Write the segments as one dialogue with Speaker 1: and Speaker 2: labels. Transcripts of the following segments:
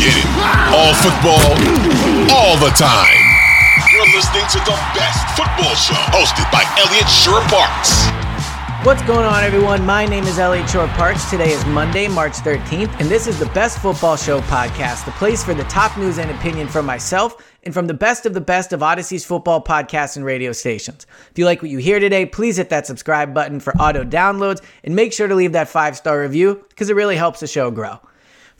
Speaker 1: get it. All football, all the time. You're listening to the best football show hosted by Elliot Shorr-Parks.
Speaker 2: What's going on, everyone? My name is Elliot Shorr-Parks. Today is Monday, March 13th, and this is the Best Football Show podcast, the place for the top news and opinion from myself and from the best of the best of Audacy's football podcasts and radio stations. If you like what you hear today, please hit that subscribe button for auto downloads and make sure to leave that five star review because it really helps the show grow.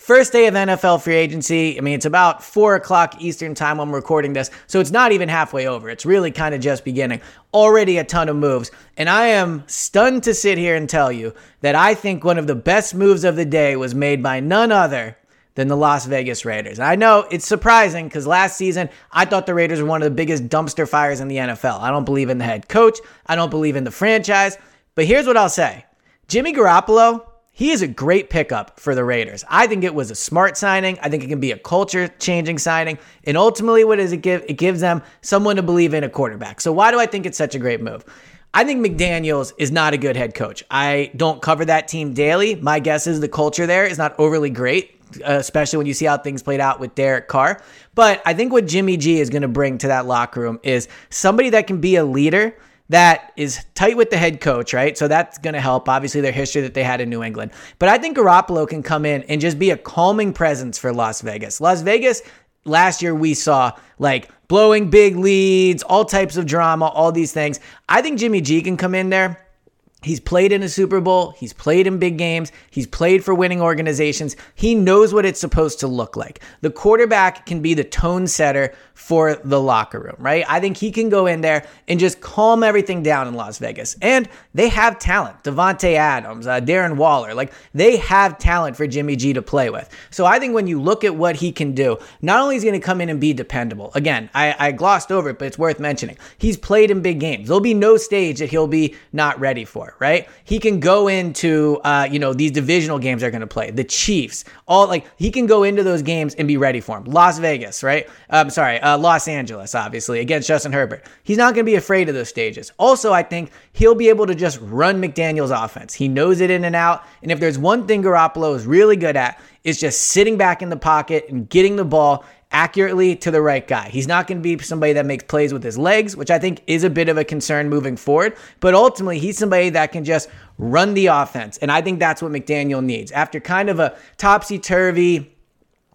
Speaker 2: First day of NFL free agency. I mean, it's about four o'clock Eastern time when I'm recording this, so it's not even halfway over. It's really kind of just beginning. Already a ton of moves. And I am stunned to sit here and tell you that I think one of the best moves of the day was made by none other than the Las Vegas Raiders. I know it's surprising because last season I thought the Raiders were one of the biggest dumpster fires in the NFL. I don't believe in the head coach, I don't believe in the franchise. But here's what I'll say Jimmy Garoppolo he is a great pickup for the Raiders. I think it was a smart signing. I think it can be a culture changing signing. And ultimately, what does it give? It gives them someone to believe in a quarterback. So, why do I think it's such a great move? I think McDaniels is not a good head coach. I don't cover that team daily. My guess is the culture there is not overly great, uh, especially when you see how things played out with Derek Carr. But I think what Jimmy G is going to bring to that locker room is somebody that can be a leader that is tight with the head coach, right? So that's going to help. Obviously, their history that they had in New England. But I think Garoppolo can come in and just be a calming presence for Las Vegas. Las Vegas, last year we saw like blowing big leads, all types of drama, all these things. I think Jimmy G can come in there He's played in a Super Bowl. He's played in big games. He's played for winning organizations. He knows what it's supposed to look like. The quarterback can be the tone setter for the locker room, right? I think he can go in there and just calm everything down in Las Vegas. And they have talent. Davante Adams, uh, Darren Waller, like they have talent for Jimmy G to play with. So I think when you look at what he can do, not only is he going to come in and be dependable. Again, I, I glossed over it, but it's worth mentioning. He's played in big games. There'll be no stage that he'll be not ready for right? He can go into, uh, you know, these divisional games they're going to play, the Chiefs, all like he can go into those games and be ready for them. Las Vegas, right? I'm um, sorry, uh, Los Angeles, obviously, against Justin Herbert. He's not going to be afraid of those stages. Also, I think he'll be able to just run McDaniels' offense. He knows it in and out. And if there's one thing Garoppolo is really good at, is just sitting back in the pocket and getting the ball accurately to the right guy. He's not going to be somebody that makes plays with his legs, which I think is a bit of a concern moving forward. But ultimately, he's somebody that can just run the offense. And I think that's what McDaniel needs. After kind of a topsy turvy,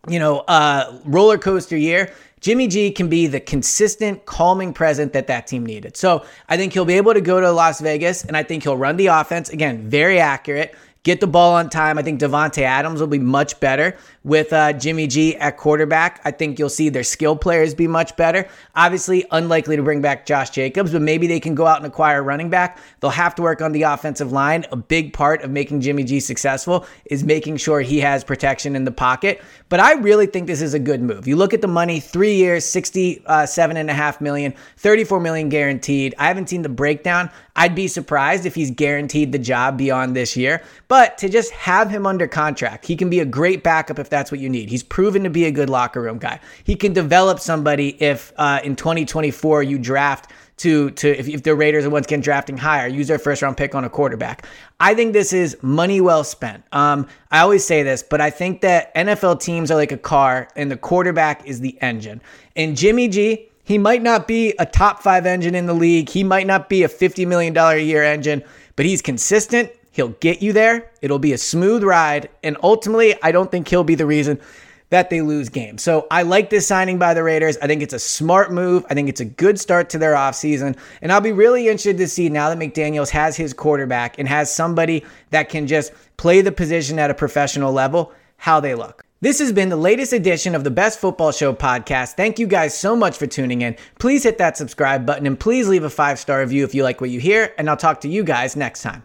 Speaker 2: you know, uh, roller coaster year, Jimmy G can be the consistent, calming present that that team needed. So I think he'll be able to go to Las Vegas and I think he'll run the offense. Again, very accurate get the ball on time. I think Davante Adams will be much better with uh, Jimmy G at quarterback. I think you'll see their skill players be much better. Obviously, unlikely to bring back Josh Jacobs, but maybe they can go out and acquire a running back. They'll have to work on the offensive line. A big part of making Jimmy G successful is making sure he has protection in the pocket. But I really think this is a good move. You look at the money, three years, sixty-seven and a half million, 34 million guaranteed. I haven't seen the breakdown. I'd be surprised if he's guaranteed the job beyond this year. But to just have him under contract, he can be a great backup if that's what you need. He's proven to be a good locker room guy. He can develop somebody if uh, in 2024 you draft to to if, if the Raiders are once again drafting higher, use their first round pick on a quarterback. I think this is money well spent. Um, I always say this, but I think that NFL teams are like a car, and the quarterback is the engine. And Jimmy G, he might not be a top five engine in the league. He might not be a $50 million a year engine, but he's consistent. He'll get you there. It'll be a smooth ride. And ultimately, I don't think he'll be the reason that they lose games. So I like this signing by the Raiders. I think it's a smart move. I think it's a good start to their offseason. And I'll be really interested to see now that McDaniels has his quarterback and has somebody that can just play the position at a professional level, how they look. This has been the latest edition of the Best Football Show podcast. Thank you guys so much for tuning in. Please hit that subscribe button and please leave a five star review if you like what you hear. And I'll talk to you guys next time.